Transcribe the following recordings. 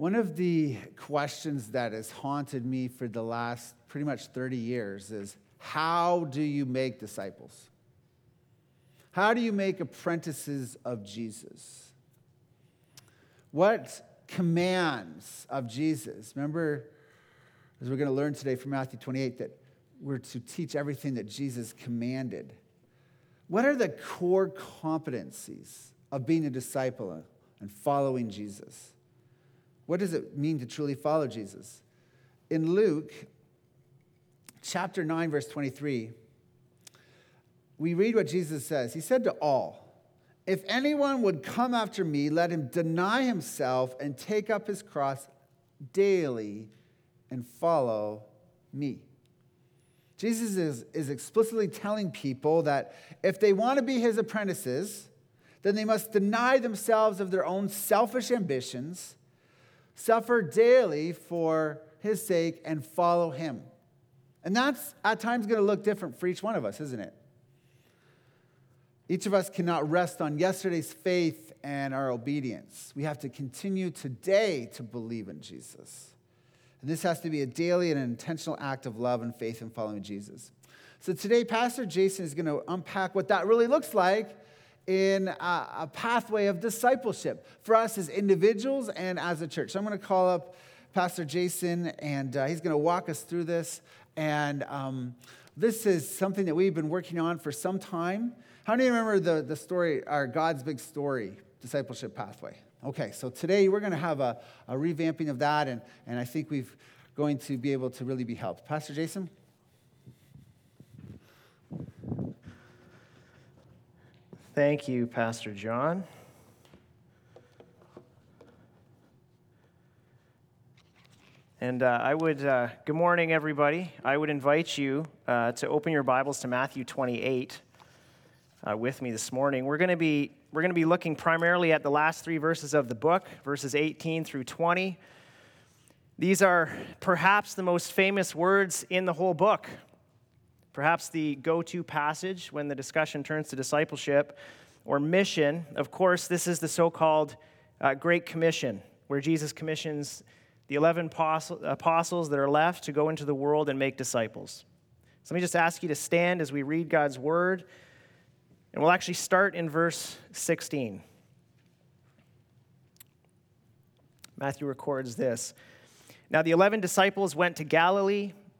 One of the questions that has haunted me for the last pretty much 30 years is how do you make disciples? How do you make apprentices of Jesus? What commands of Jesus? Remember, as we're going to learn today from Matthew 28, that we're to teach everything that Jesus commanded. What are the core competencies of being a disciple and following Jesus? What does it mean to truly follow Jesus? In Luke chapter 9, verse 23, we read what Jesus says. He said to all, If anyone would come after me, let him deny himself and take up his cross daily and follow me. Jesus is, is explicitly telling people that if they want to be his apprentices, then they must deny themselves of their own selfish ambitions suffer daily for his sake, and follow him. And that's at times going to look different for each one of us, isn't it? Each of us cannot rest on yesterday's faith and our obedience. We have to continue today to believe in Jesus. And this has to be a daily and an intentional act of love and faith in following Jesus. So today, Pastor Jason is going to unpack what that really looks like in a, a pathway of discipleship for us as individuals and as a church. So I'm going to call up Pastor Jason, and uh, he's going to walk us through this. And um, this is something that we've been working on for some time. How you remember the, the story, our God's Big Story discipleship pathway? Okay, so today we're going to have a, a revamping of that, and, and I think we're going to be able to really be helped. Pastor Jason? Thank you, Pastor John. And uh, I would, uh, good morning, everybody. I would invite you uh, to open your Bibles to Matthew 28 uh, with me this morning. We're going to be we're going to be looking primarily at the last three verses of the book, verses 18 through 20. These are perhaps the most famous words in the whole book perhaps the go to passage when the discussion turns to discipleship or mission. Of course, this is the so called uh, Great Commission, where Jesus commissions the 11 apostles that are left to go into the world and make disciples. So let me just ask you to stand as we read God's word. And we'll actually start in verse 16. Matthew records this Now the 11 disciples went to Galilee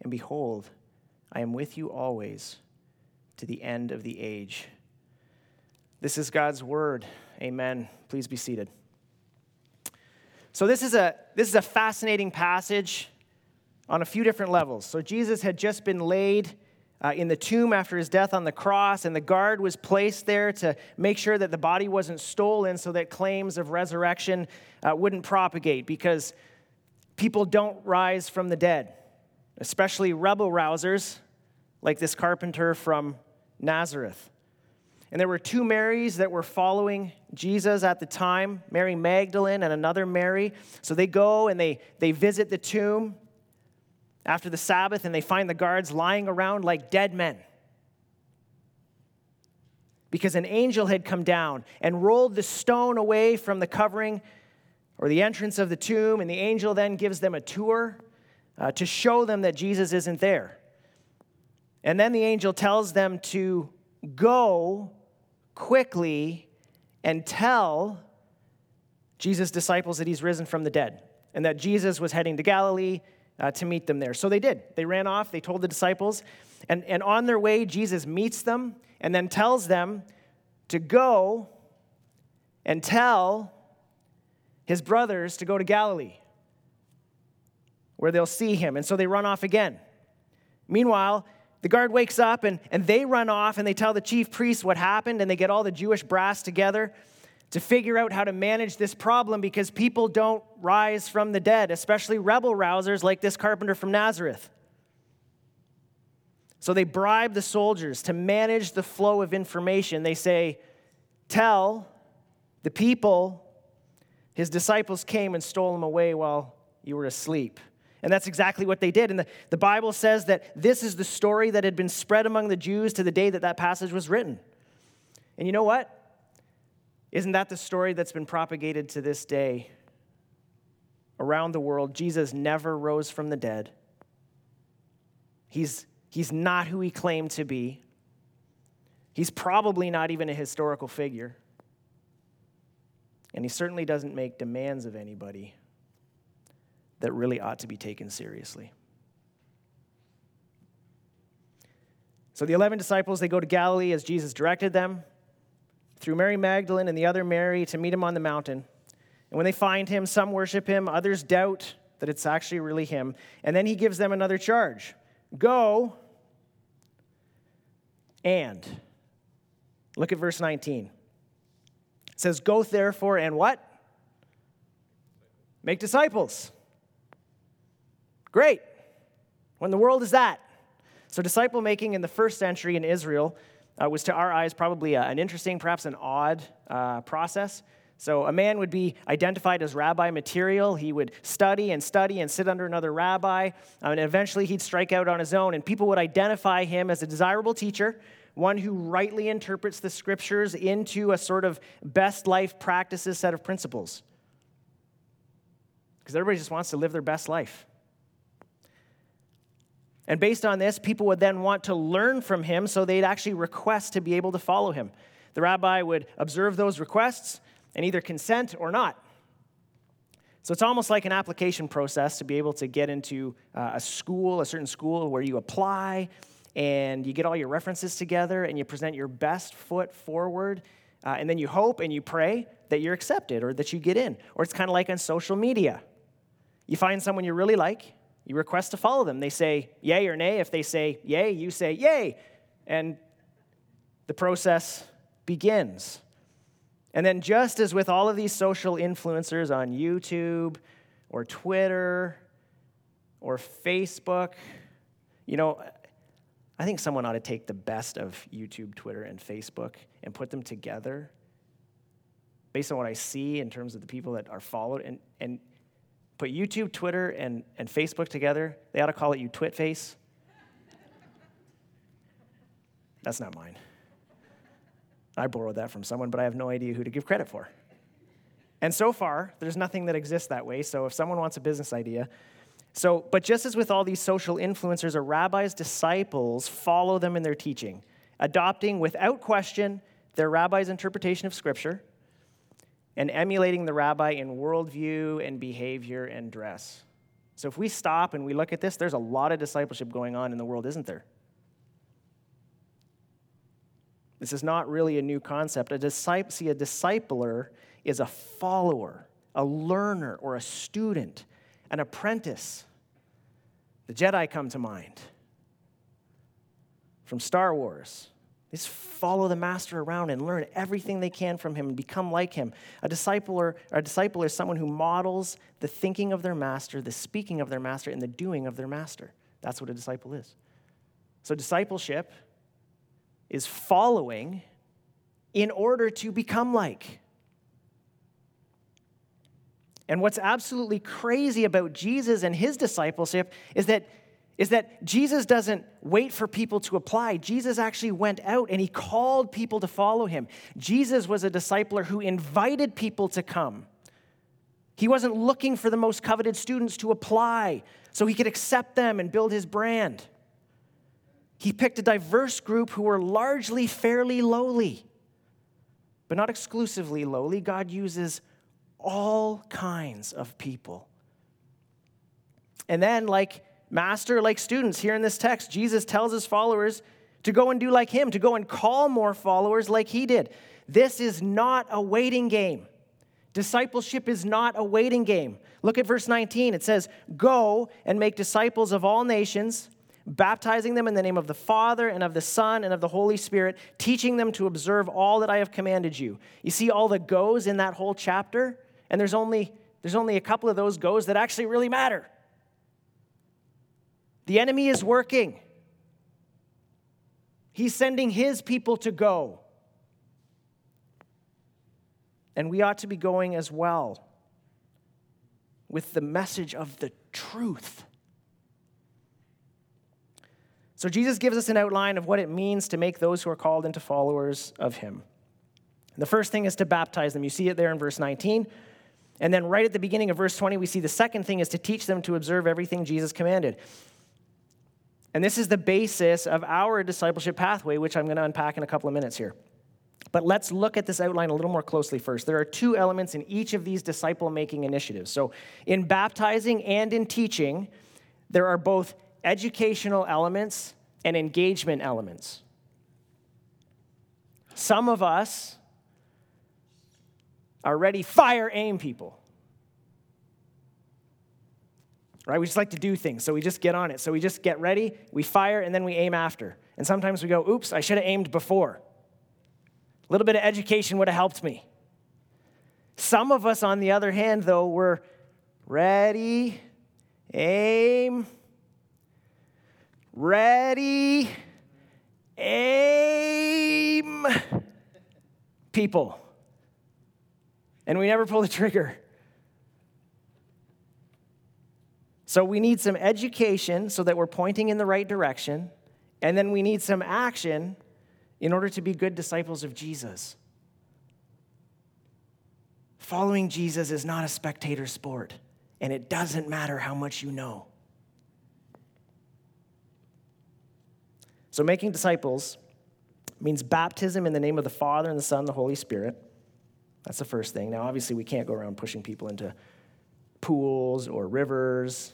And behold, I am with you always to the end of the age. This is God's word. Amen. Please be seated. So this is a this is a fascinating passage on a few different levels. So Jesus had just been laid uh, in the tomb after his death on the cross, and the guard was placed there to make sure that the body wasn't stolen, so that claims of resurrection uh, wouldn't propagate, because people don't rise from the dead especially rebel rousers like this carpenter from Nazareth. And there were two Marys that were following Jesus at the time Mary Magdalene and another Mary. So they go and they, they visit the tomb after the Sabbath and they find the guards lying around like dead men. Because an angel had come down and rolled the stone away from the covering or the entrance of the tomb, and the angel then gives them a tour uh, to show them that Jesus isn't there. And then the angel tells them to go quickly and tell Jesus' disciples that he's risen from the dead and that Jesus was heading to Galilee uh, to meet them there. So they did. They ran off, they told the disciples, and, and on their way, Jesus meets them and then tells them to go and tell his brothers to go to Galilee where they'll see him. And so they run off again. Meanwhile, the guard wakes up and, and they run off and they tell the chief priests what happened and they get all the Jewish brass together. to figure out how to manage this problem because people don't rise from the dead, especially rebel rousers like this carpenter from Nazareth. So they bribe the soldiers to manage the flow of information. They say, Tell the people his disciples came and stole him away while you were asleep. And that's exactly what they did. And the, the Bible says that this is the story that had been spread among the Jews to the day that that passage was written. And you know what? Isn't that the story that's been propagated to this day around the world? Jesus never rose from the dead. He's, he's not who he claimed to be. He's probably not even a historical figure. And he certainly doesn't make demands of anybody that really ought to be taken seriously. So the 11 disciples, they go to Galilee as Jesus directed them through Mary Magdalene and the other Mary to meet him on the mountain. And when they find him, some worship him, others doubt that it's actually really him. And then he gives them another charge Go and. Look at verse 19. It says, Go therefore and what? Make disciples. Great. When the world is that? So, disciple making in the first century in Israel uh, was to our eyes probably a, an interesting, perhaps an odd uh, process. So, a man would be identified as rabbi material. He would study and study and sit under another rabbi, um, and eventually he'd strike out on his own, and people would identify him as a desirable teacher, one who rightly interprets the scriptures into a sort of best life practices set of principles. Because everybody just wants to live their best life. And based on this, people would then want to learn from him, so they'd actually request to be able to follow him. The rabbi would observe those requests and either consent or not. So it's almost like an application process to be able to get into uh, a school, a certain school where you apply and you get all your references together and you present your best foot forward. Uh, and then you hope and you pray that you're accepted or that you get in. Or it's kind of like on social media. You find someone you really like, you request to follow them. They say yay or nay. If they say yay, you say yay. And the process begins. And then, just as with all of these social influencers on YouTube or Twitter or Facebook, you know, I think someone ought to take the best of YouTube, Twitter, and Facebook and put them together based on what I see in terms of the people that are followed and, and put YouTube, Twitter, and, and Facebook together, they ought to call it you twit face. That's not mine. I borrowed that from someone, but I have no idea who to give credit for. And so far, there's nothing that exists that way. So if someone wants a business idea, so, but just as with all these social influencers, a rabbi's disciples follow them in their teaching, adopting without question their rabbi's interpretation of Scripture and emulating the rabbi in worldview and behavior and dress. So if we stop and we look at this, there's a lot of discipleship going on in the world, isn't there? This is not really a new concept. A disciple, see, a discipler is a follower, a learner, or a student, an apprentice. The Jedi come to mind from Star Wars. They just follow the master around and learn everything they can from him and become like him. A disciple, or, a disciple is someone who models the thinking of their master, the speaking of their master, and the doing of their master. That's what a disciple is. So, discipleship is following in order to become like. And what's absolutely crazy about Jesus and his discipleship is that is that Jesus doesn't wait for people to apply. Jesus actually went out and he called people to follow him. Jesus was a discipler who invited people to come. He wasn't looking for the most coveted students to apply so he could accept them and build his brand. He picked a diverse group who were largely fairly lowly, but not exclusively lowly. God uses all kinds of people. And then, like master like students here in this text. Jesus tells his followers to go and do like him, to go and call more followers like he did. This is not a waiting game. Discipleship is not a waiting game. Look at verse 19. It says, Go and make disciples of all nations, baptizing them in the name of the Father and of the Son and of the Holy Spirit, teaching them to observe all that I have commanded you. You see all the goes in that whole chapter, and there's only, there's only a couple of those goes that actually really matter. The enemy is working. He's sending his people to go. And we ought to be going as well with the message of the truth. So, Jesus gives us an outline of what it means to make those who are called into followers of him. The first thing is to baptize them. You see it there in verse 19. And then, right at the beginning of verse 20, we see the second thing is to teach them to observe everything Jesus commanded. And this is the basis of our discipleship pathway, which I'm going to unpack in a couple of minutes here. But let's look at this outline a little more closely first. There are two elements in each of these disciple making initiatives. So, in baptizing and in teaching, there are both educational elements and engagement elements. Some of us are ready, fire, aim people. Right? We just like to do things, so we just get on it. So we just get ready, we fire, and then we aim after. And sometimes we go, oops, I should have aimed before. A little bit of education would have helped me. Some of us, on the other hand, though, we're ready, aim, ready, aim, people. And we never pull the trigger. So we need some education so that we're pointing in the right direction. And then we need some action in order to be good disciples of Jesus. Following Jesus is not a spectator sport, and it doesn't matter how much you know. So, making disciples means baptism in the name of the Father and the Son and the Holy Spirit. That's the first thing. Now, obviously, we can't go around pushing people into pools or rivers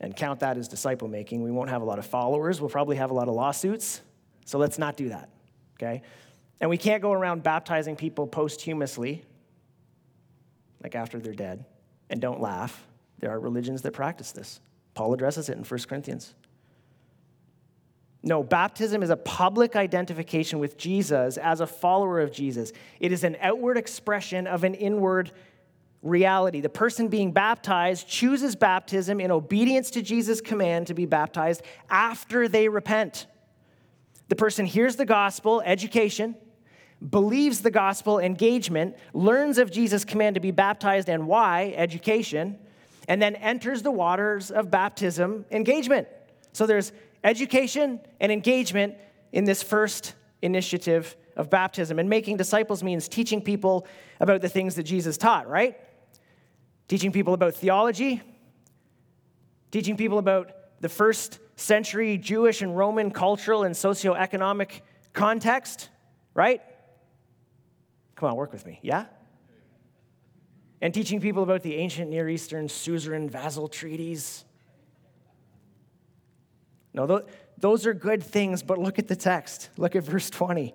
and count that as disciple making. We won't have a lot of followers. We'll probably have a lot of lawsuits. So let's not do that, okay? And we can't go around baptizing people posthumously, like after they're dead, and don't laugh. There are religions that practice this. Paul addresses it in 1 Corinthians. No, baptism is a public identification with Jesus as a follower of Jesus. It is an outward expression of an inward reality. The person being baptized chooses baptism in obedience to Jesus' command to be baptized after they repent. The person hears the gospel, education, believes the gospel, engagement, learns of Jesus' command to be baptized and why, education, and then enters the waters of baptism, engagement. So there's education and engagement in this first initiative of baptism. And making disciples means teaching people about the things that Jesus taught, right? Teaching people about theology, teaching people about the first century Jewish and Roman cultural and socioeconomic context, right? Come on, work with me, yeah? And teaching people about the ancient Near Eastern suzerain vassal treaties. No, those are good things, but look at the text. Look at verse 20.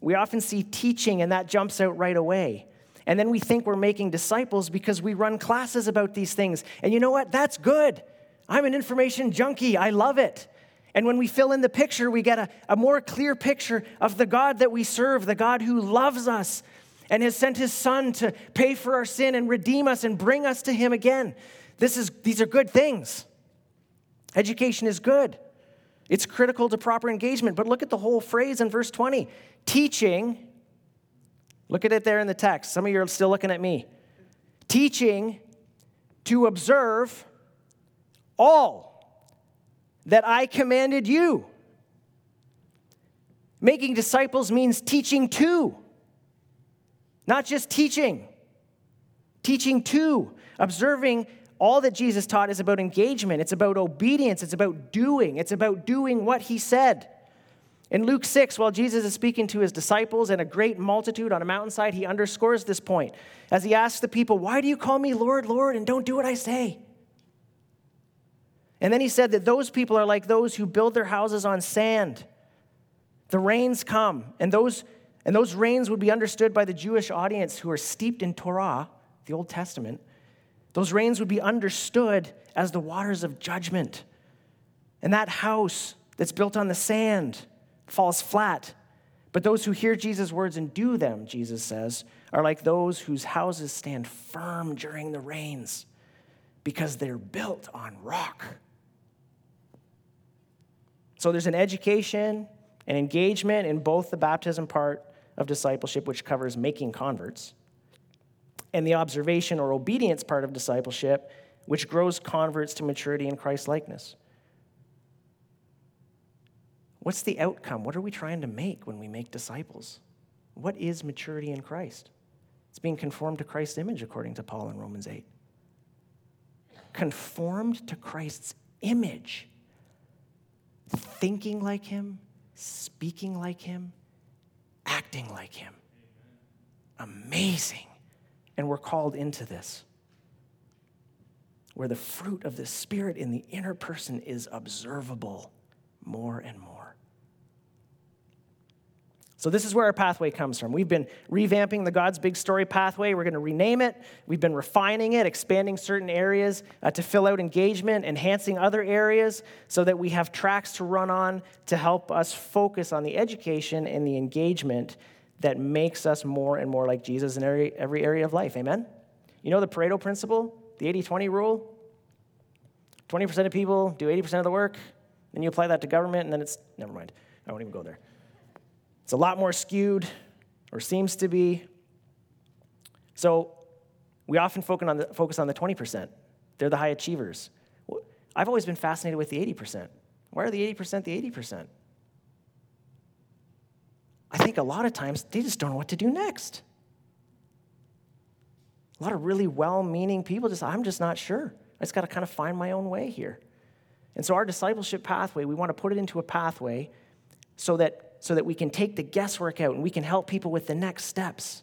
We often see teaching, and that jumps out right away. And then we think we're making disciples because we run classes about these things. And you know what? That's good. I'm an information junkie. I love it. And when we fill in the picture, we get a, a more clear picture of the God that we serve, the God who loves us and has sent his son to pay for our sin and redeem us and bring us to him again. This is, these are good things. Education is good. It's critical to proper engagement. But look at the whole phrase in verse 20 teaching Look at it there in the text. Some of you are still looking at me. Teaching to observe all that I commanded you. Making disciples means teaching to, not just teaching. Teaching to, observing all that Jesus taught is about engagement, it's about obedience, it's about doing, it's about doing what he said. In Luke 6, while Jesus is speaking to his disciples and a great multitude on a mountainside, he underscores this point as he asks the people, Why do you call me Lord, Lord, and don't do what I say? And then he said that those people are like those who build their houses on sand. The rains come, and those, and those rains would be understood by the Jewish audience who are steeped in Torah, the Old Testament, Those rains would be understood as the waters of judgment. And that house that's built on the sand falls flat. But those who hear Jesus' words and do them, Jesus says, are like those whose houses stand firm during the rains because they're built on rock. So there's an education and engagement in both the baptism part of discipleship, which covers making converts, and the observation or obedience part of discipleship, which grows converts to maturity in Christ likeness. What's the outcome? What are we trying to make when we make disciples? What is maturity in Christ? It's being conformed to Christ's image, according to Paul in Romans 8. Conformed to Christ's image, thinking like him, speaking like him, acting like him. Amazing. And we're called into this, where the fruit of the Spirit in the inner person is observable more and more. So, this is where our pathway comes from. We've been revamping the God's Big Story pathway. We're going to rename it. We've been refining it, expanding certain areas uh, to fill out engagement, enhancing other areas so that we have tracks to run on to help us focus on the education and the engagement that makes us more and more like Jesus in every, every area of life. Amen? You know the Pareto principle, the 80 20 rule? 20% of people do 80% of the work, then you apply that to government, and then it's, never mind, I won't even go there. It's a lot more skewed, or seems to be. So we often focus on the, focus on the 20%. They're the high achievers. I've always been fascinated with the 80%. Why are the 80% the 80%? I think a lot of times they just don't know what to do next. A lot of really well meaning people just, I'm just not sure. I just got to kind of find my own way here. And so, our discipleship pathway, we want to put it into a pathway so that so that we can take the guesswork out and we can help people with the next steps.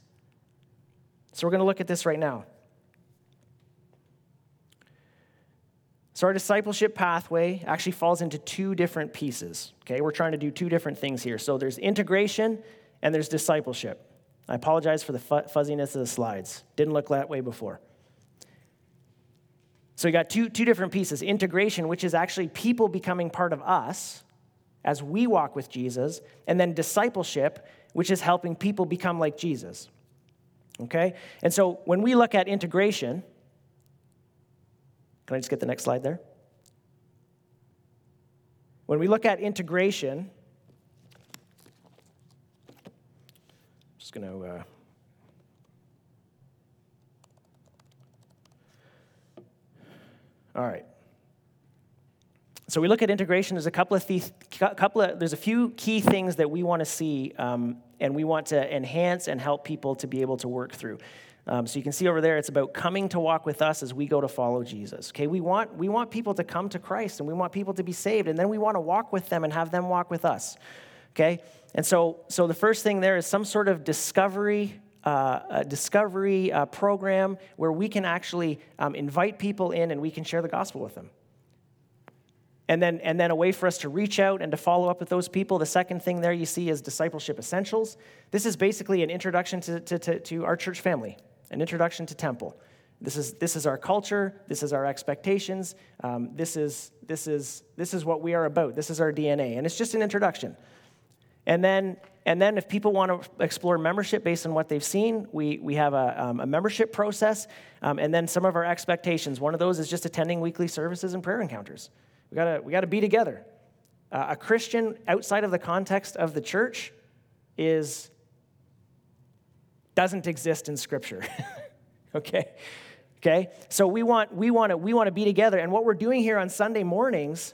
So, we're going to look at this right now. So, our discipleship pathway actually falls into two different pieces. Okay, we're trying to do two different things here. So, there's integration and there's discipleship. I apologize for the fuzziness of the slides. Didn't look that way before. So, we got two, two different pieces integration, which is actually people becoming part of us, as we walk with Jesus, and then discipleship, which is helping people become like Jesus. Okay? And so when we look at integration, can I just get the next slide there? When we look at integration, I'm just going to. Uh, all right. So we look at integration. There's a couple of, th- couple of there's a few key things that we want to see, um, and we want to enhance and help people to be able to work through. Um, so you can see over there, it's about coming to walk with us as we go to follow Jesus. Okay, we want we want people to come to Christ, and we want people to be saved, and then we want to walk with them and have them walk with us. Okay, and so so the first thing there is some sort of discovery uh, discovery uh, program where we can actually um, invite people in and we can share the gospel with them and then, and then a way for us to reach out and to follow up with those people. The second thing there you see is discipleship essentials. This is basically an introduction to, to, to, to our church family, an introduction to temple. This is, this is our culture, this is our expectations, um, this, is, this, is, this is what we are about, this is our DNA, and it's just an introduction. And then, and then if people want to explore membership based on what they've seen, we, we have a, um, a membership process, um, and then some of our expectations. One of those is just attending weekly services and prayer encounters. We gotta, we gotta be together. Uh, a Christian outside of the context of the church is doesn't exist in Scripture. okay? Okay? So we want, we want to we want to be together. And what we're doing here on Sunday mornings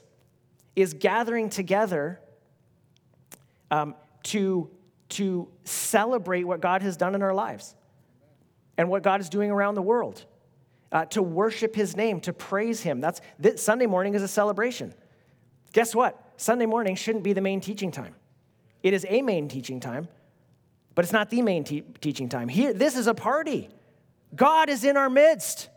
is gathering together um, to, to celebrate what God has done in our lives and what God is doing around the world uh, to worship his name, to praise him. That's this, Sunday morning is a celebration. Guess what? Sunday morning shouldn't be the main teaching time. It is a main teaching time, but it's not the main te- teaching time. Here, this is a party. God is in our midst.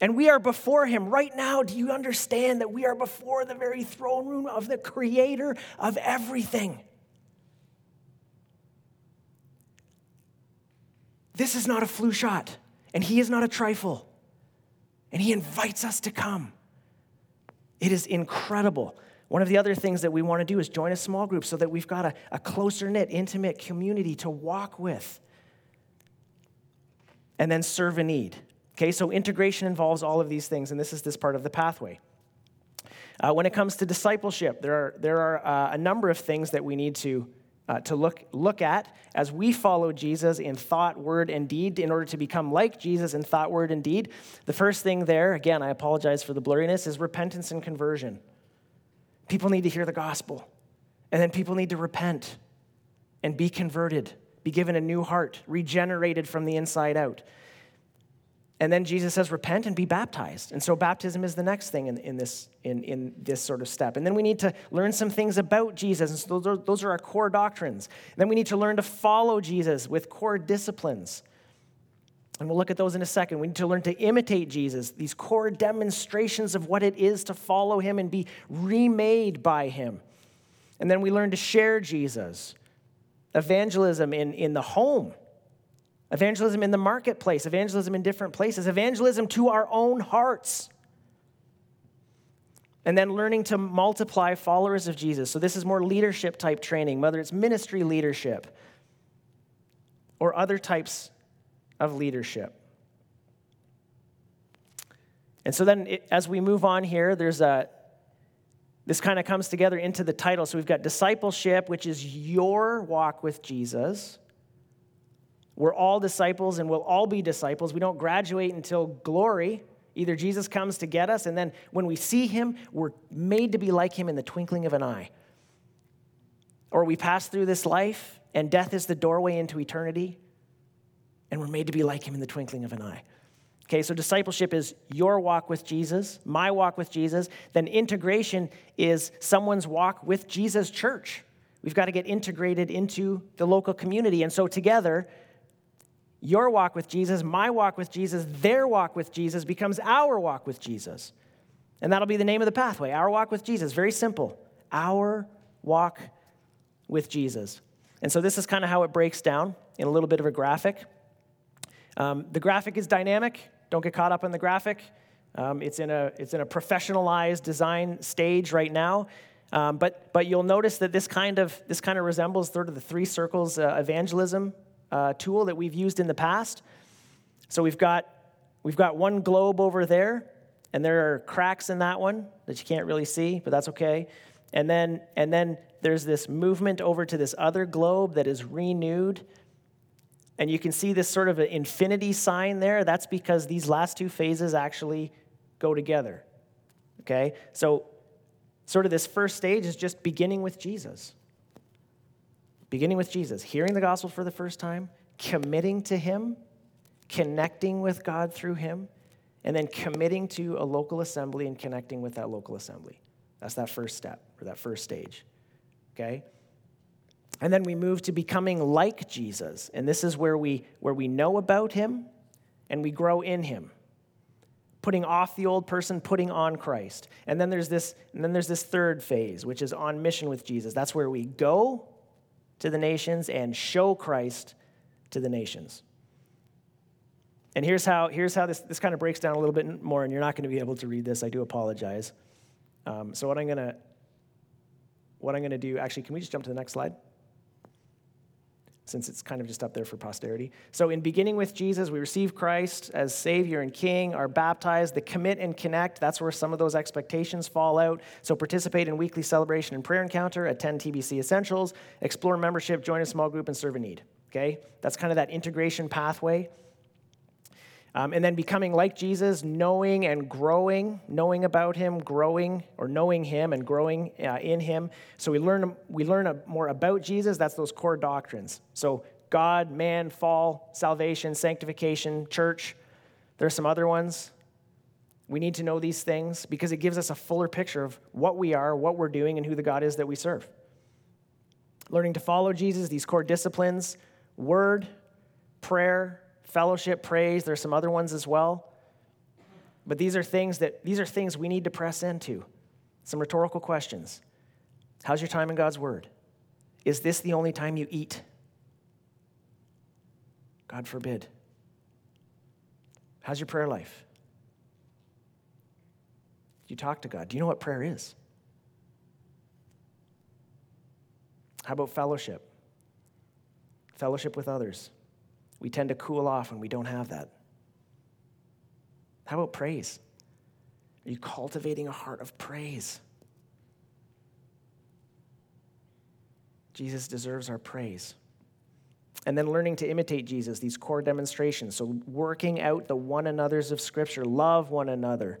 And we are before him right now. Do you understand that we are before the very throne room of the creator of everything? This is not a flu shot. And he is not a trifle. and He invites us to come. It is incredible. One of the other things that we want to do is join a small group so that we've got a, a closer knit, intimate community to walk with. And then serve a need. Okay, so integration involves all of these things, and this is this part of the pathway. Uh, when it comes to discipleship, there are, there are uh, a number of things that we need to, uh, to look, look at as we follow Jesus in thought, word, and deed in order to become like Jesus in thought, word, and deed. The first thing there, again, I apologize for the blurriness, is repentance and conversion. People need to hear the gospel, and then people need to repent and be converted, be given a new heart, regenerated from the inside out. And then Jesus says, repent and be baptized. And so baptism is the next thing in, in, this, in, in this sort of step. And then we need to learn some things about Jesus. And so those are, those are our core doctrines. And then we need to learn to follow Jesus with core disciplines. And we'll look at those in a second. We need to learn to imitate Jesus, these core demonstrations of what it is to follow him and be remade by him. And then we learn to share Jesus, evangelism in, in the home evangelism in the marketplace, evangelism in different places, evangelism to our own hearts. And then learning to multiply followers of Jesus. So, this is more leadership type training, whether it's ministry leadership or other types of leadership. And so, then it, as we move on here, there's a this kind of comes together into the title. So, we've got discipleship, which is your walk with Jesus. We're all disciples and we'll all be disciples. We don't graduate until glory. Either Jesus comes to get us, and then when we see him, we're made to be like him in the twinkling of an eye. Or we pass through this life, and death is the doorway into eternity, and we're made to be like him in the twinkling of an eye. Okay, so discipleship is your walk with Jesus, my walk with Jesus. Then integration is someone's walk with Jesus' church. We've got to get integrated into the local community. And so together, your walk with Jesus, my walk with Jesus, their walk with Jesus becomes our walk with Jesus. And that'll be the name of the pathway, our walk with Jesus. Very simple. Our walk with Jesus. And so this is kind of how it breaks down in a little bit of a graphic. Um, the graphic is dynamic. Don't get caught up in the graphic. Um, it's, in a, it's in a professionalized design stage right now. Um, but, but you'll notice that this kind of, this kind of resembles sort of the three circles uh, evangelism uh, tool that we've used in the past. So we've got, we've got one globe over there, and there are cracks in that one that you can't really see, but that's okay. And then, and then there's this movement over to this other globe that is renewed. And you can see this sort of an infinity sign there. That's because these last two phases actually go together. Okay? So, sort of this first stage is just beginning with Jesus beginning with Jesus, hearing the gospel for the first time, committing to Him, connecting with God through Him, and then committing to a local assembly and connecting with that local assembly. That's that first step or that first stage. Okay? And then we move to becoming like Jesus. And this is where we, where we know about him and we grow in him. Putting off the old person, putting on Christ. And then there's this, and then there's this third phase, which is on mission with Jesus. That's where we go to the nations and show Christ to the nations. And here's how, here's how this, this kind of breaks down a little bit more, and you're not going to be able to read this. I do apologize. Um, so what I'm going to what I'm going to do, actually, can we just jump to the next slide? Since it's kind of just up there for posterity. So, in beginning with Jesus, we receive Christ as Savior and King, are baptized, the commit and connect, that's where some of those expectations fall out. So, participate in weekly celebration and prayer encounter, attend TBC Essentials, explore membership, join a small group, and serve a need. Okay? That's kind of that integration pathway. Um, and then becoming like Jesus, knowing and growing, knowing about him, growing, or knowing him and growing uh, in him. So we learn, we learn more about Jesus. That's those core doctrines. So God, man, fall, salvation, sanctification, church. There's some other ones. We need to know these things because it gives us a fuller picture of what we are, what we're doing, and who the God is that we serve. Learning to follow Jesus, these core disciplines word, prayer, fellowship, praise. There's some other ones as well. But these are things that these are things we need to press into. Some rhetorical questions. How's your time in God's word? Is this the only time you eat? God forbid. How's your prayer life? Do you talk to God? Do you know what prayer is? How about fellowship? Fellowship with others. We tend to cool off when we don't have that. How about praise? Are you cultivating a heart of praise? Jesus deserves our praise. And then learning to imitate Jesus, these core demonstrations. So, working out the one another's of Scripture, love one another,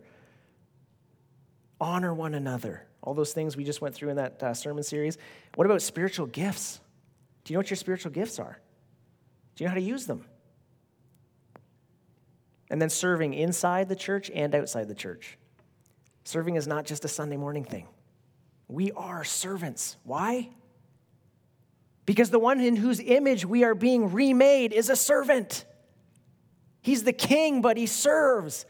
honor one another. All those things we just went through in that uh, sermon series. What about spiritual gifts? Do you know what your spiritual gifts are? Do you know how to use them? And then serving inside the church and outside the church. Serving is not just a Sunday morning thing. We are servants. Why? Because the one in whose image we are being remade is a servant. He's the king, but he serves.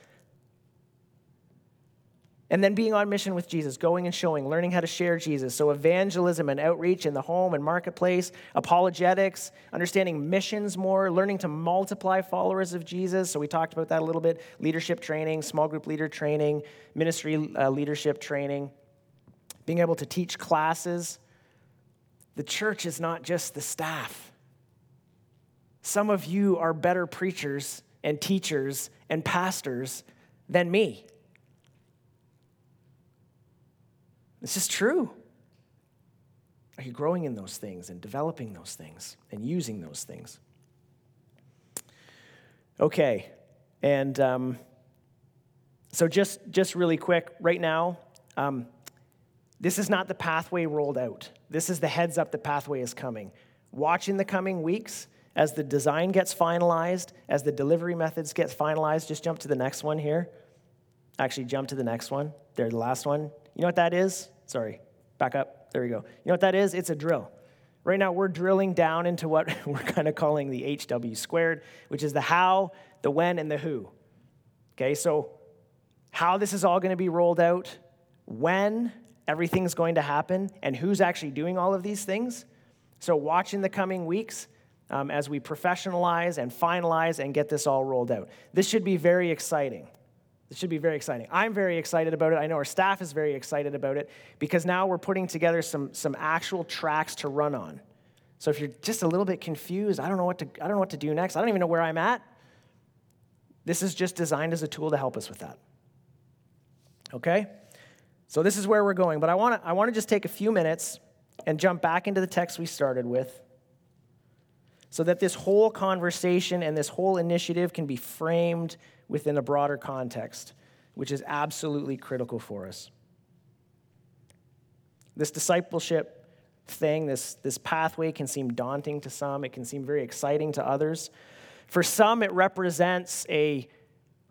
And then being on mission with Jesus, going and showing, learning how to share Jesus. So, evangelism and outreach in the home and marketplace, apologetics, understanding missions more, learning to multiply followers of Jesus. So, we talked about that a little bit leadership training, small group leader training, ministry uh, leadership training, being able to teach classes. The church is not just the staff. Some of you are better preachers and teachers and pastors than me. This is true. Are you growing in those things and developing those things and using those things? Okay, and um, so just just really quick, right now, um, this is not the pathway rolled out. This is the heads up. The pathway is coming. Watch in the coming weeks as the design gets finalized, as the delivery methods get finalized. Just jump to the next one here. Actually, jump to the next one. There, the last one. You know what that is? Sorry, back up. There we go. You know what that is? It's a drill. Right now, we're drilling down into what we're kind of calling the HW squared, which is the how, the when, and the who. Okay, so how this is all going to be rolled out, when everything's going to happen, and who's actually doing all of these things. So, watch in the coming weeks um, as we professionalize and finalize and get this all rolled out. This should be very exciting. This should be very exciting. I'm very excited about it. I know our staff is very excited about it because now we're putting together some, some actual tracks to run on. So if you're just a little bit confused, I don't know what to I don't know what to do next. I don't even know where I'm at. This is just designed as a tool to help us with that. Okay? So this is where we're going, but I want to I want to just take a few minutes and jump back into the text we started with so that this whole conversation and this whole initiative can be framed within a broader context, which is absolutely critical for us. This discipleship thing, this, this pathway can seem daunting to some, it can seem very exciting to others. For some, it represents a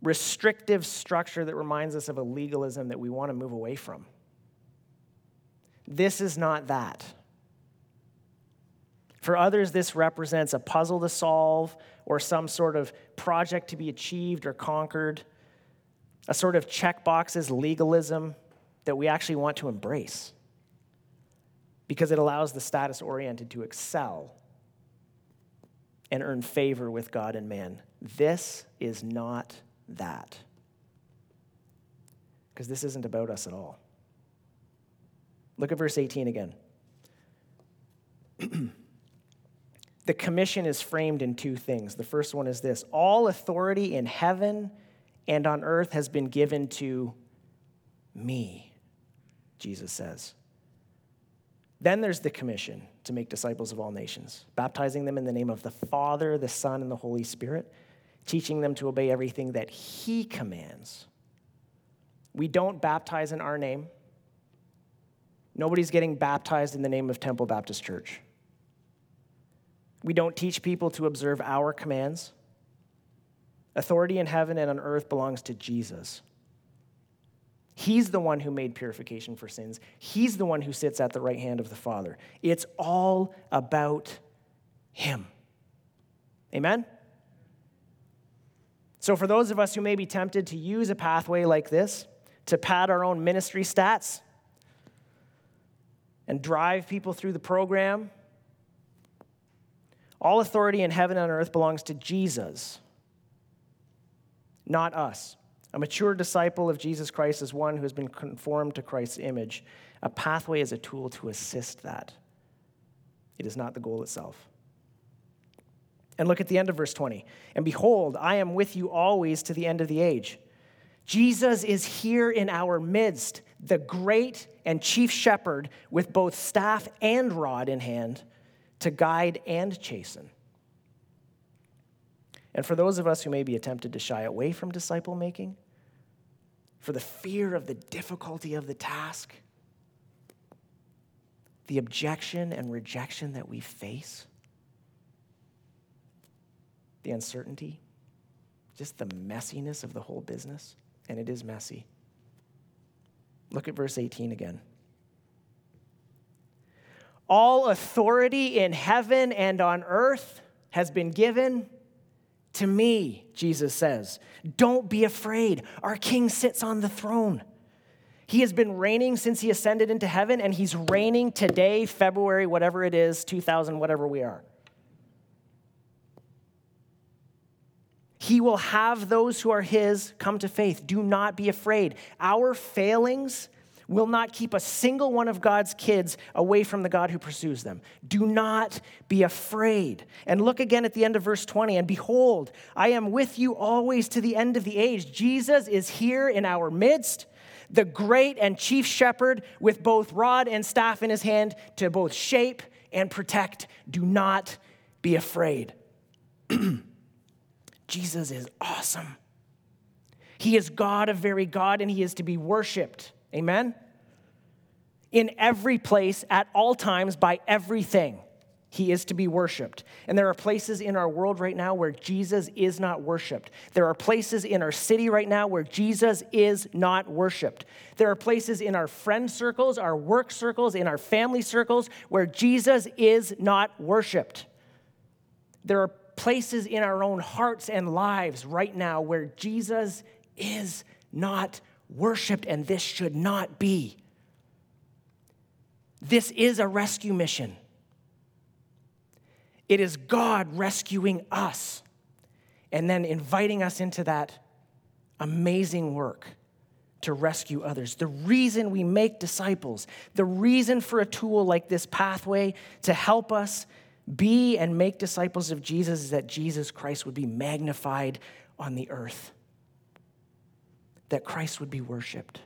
restrictive structure that reminds us of a legalism that we want to move away from. This is not that. For others, this represents a puzzle to solve or some sort of project to be achieved or conquered, a sort of checkboxes legalism that we actually want to embrace because it allows the status oriented to excel and earn favor with God and man. This is not that. Because this isn't about us at all. Look at verse 18 again. the commission is framed in two things. The first one is this All authority in heaven and on earth has been given to me, Jesus says. Then there's the commission to make disciples of all nations, baptizing them in the name of the Father, the Son, and the Holy Spirit, teaching them to obey everything that He commands. We don't baptize in our name. Nobody's getting baptized in the name of Temple Baptist Church. We don't teach people to observe our commands. Authority in heaven and on earth belongs to Jesus. He's the one who made purification for sins. He's the one who sits at the right hand of the Father. It's all about Him. Amen? So, for those of us who may be tempted to use a pathway like this to pad our own ministry stats and drive people through the program all authority in heaven and on earth belongs to Jesus, not us. A mature disciple of Jesus Christ is one who has been conformed to Christ's image. A pathway is a tool to assist that. It is not the goal itself. And look at the end of verse 20. And behold, I am with you always to the end of the age. Jesus is here in our midst, the great and chief shepherd with both staff and rod in hand to guide and chasten. And for those of us who may be tempted to shy away from disciple making, for the fear of the difficulty of the task, the objection and rejection that we face, the uncertainty, just the messiness of the whole business, and it is messy. Look at verse 18 again. All authority in heaven and on earth has been given to me, Jesus says. Don't be afraid. Our king sits on the throne. He has been reigning since he ascended into heaven, and he's reigning today, February, whatever it is, 2000, whatever we are. He will have those who are his come to faith. Do not be afraid. Our failings will not keep a single one of God's kids away from the God who pursues them. Do not be afraid. And look again at the end of verse 20. And behold, I am with you always to the end of the age. Jesus is here in our midst, the great and chief shepherd with both rod and staff in his hand to both shape and protect. Do not be afraid. Jesus is awesome. He is God of very God, and he is to be worshiped. Amen? In every place, at all times, by everything, he is to be worshiped. And there are places in our world right now where Jesus is not worshiped. There are places in our city right now where Jesus is not worshiped. There are places in our friend circles, our work circles, in our family circles where Jesus is not worshiped. There are places in our own hearts and lives right now where Jesus is not worshiped, and this should not be. This is a rescue mission. It is God rescuing us and then inviting us into that amazing work to rescue others. The reason we make disciples, the reason for a tool like this pathway to help us be and make disciples of Jesus is that Jesus Christ would be magnified on the earth that Christ would be worshiped,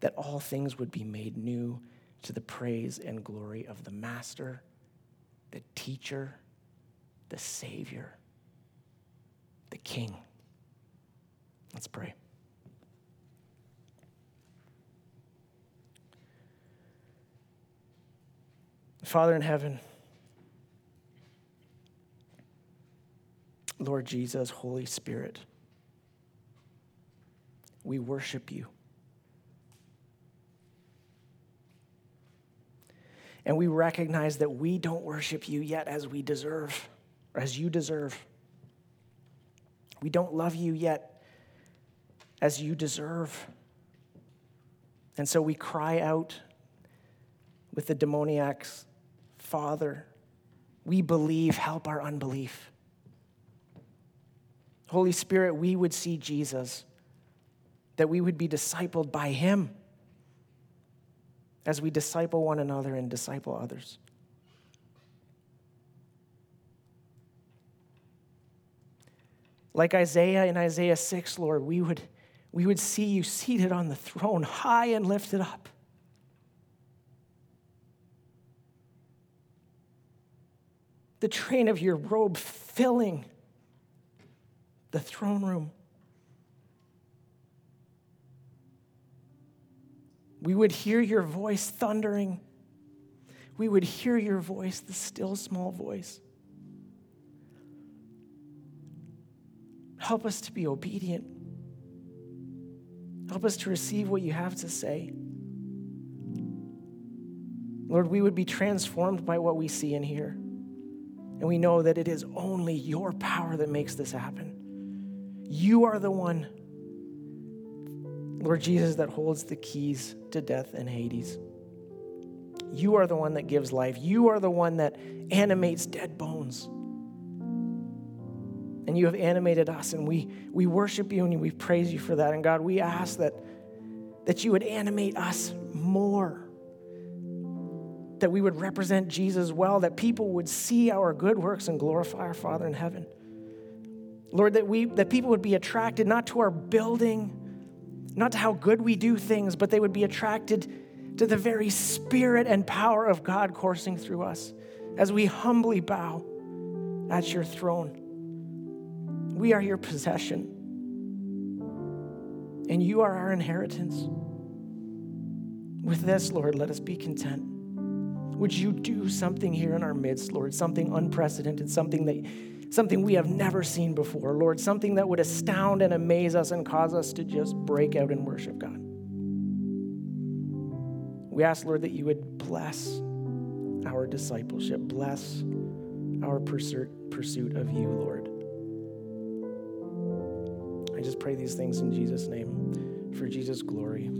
that all things would be made new to the praise and glory of the Master, the Teacher, the Savior, the King. Let's pray. Father in heaven, Lord Jesus, Holy Spirit, we worship you. And we recognize that we don't worship you yet as we deserve, or as you deserve. We don't love you yet as you deserve. And so we cry out with the demoniacs, Father, we believe, help our unbelief. Holy Spirit, we would see Jesus that we would be discipled by him as we disciple one another and disciple others. Like Isaiah in Isaiah 6, Lord, we would, we would see you seated on the throne, high and lifted up. The train of your robe filling the throne room. We would hear your voice thundering. We would hear your voice, the still small voice. Help us to be obedient. Help us to receive what you have to say. Lord, we would be transformed by what we see and hear. And we know that it is only your power that makes this happen. You are the one Lord Jesus, that holds the keys to death and Hades. You are the one that gives life. You are the one that animates dead bones. And you have animated us, and we, we worship you and we praise you for that. And God, we ask that, that you would animate us more that we would represent Jesus well, that people would see our good works and glorify our Father in heaven. Lord, that, we, that people would be attracted not to our building, not to how good we do things, but they would be attracted to the very spirit and power of God coursing through us as we humbly bow at your throne. We are your possession, and you are our inheritance. With this, Lord, let us be content. Would you do something here in our midst, Lord? Something unprecedented, something that something we have never seen before, Lord, something that would astound and amaze us and cause us to just break out and worship God. We ask, Lord, that you would bless our discipleship, bless our pursuit, pursuit of you, Lord. I just pray these things in Jesus' name for Jesus' glory.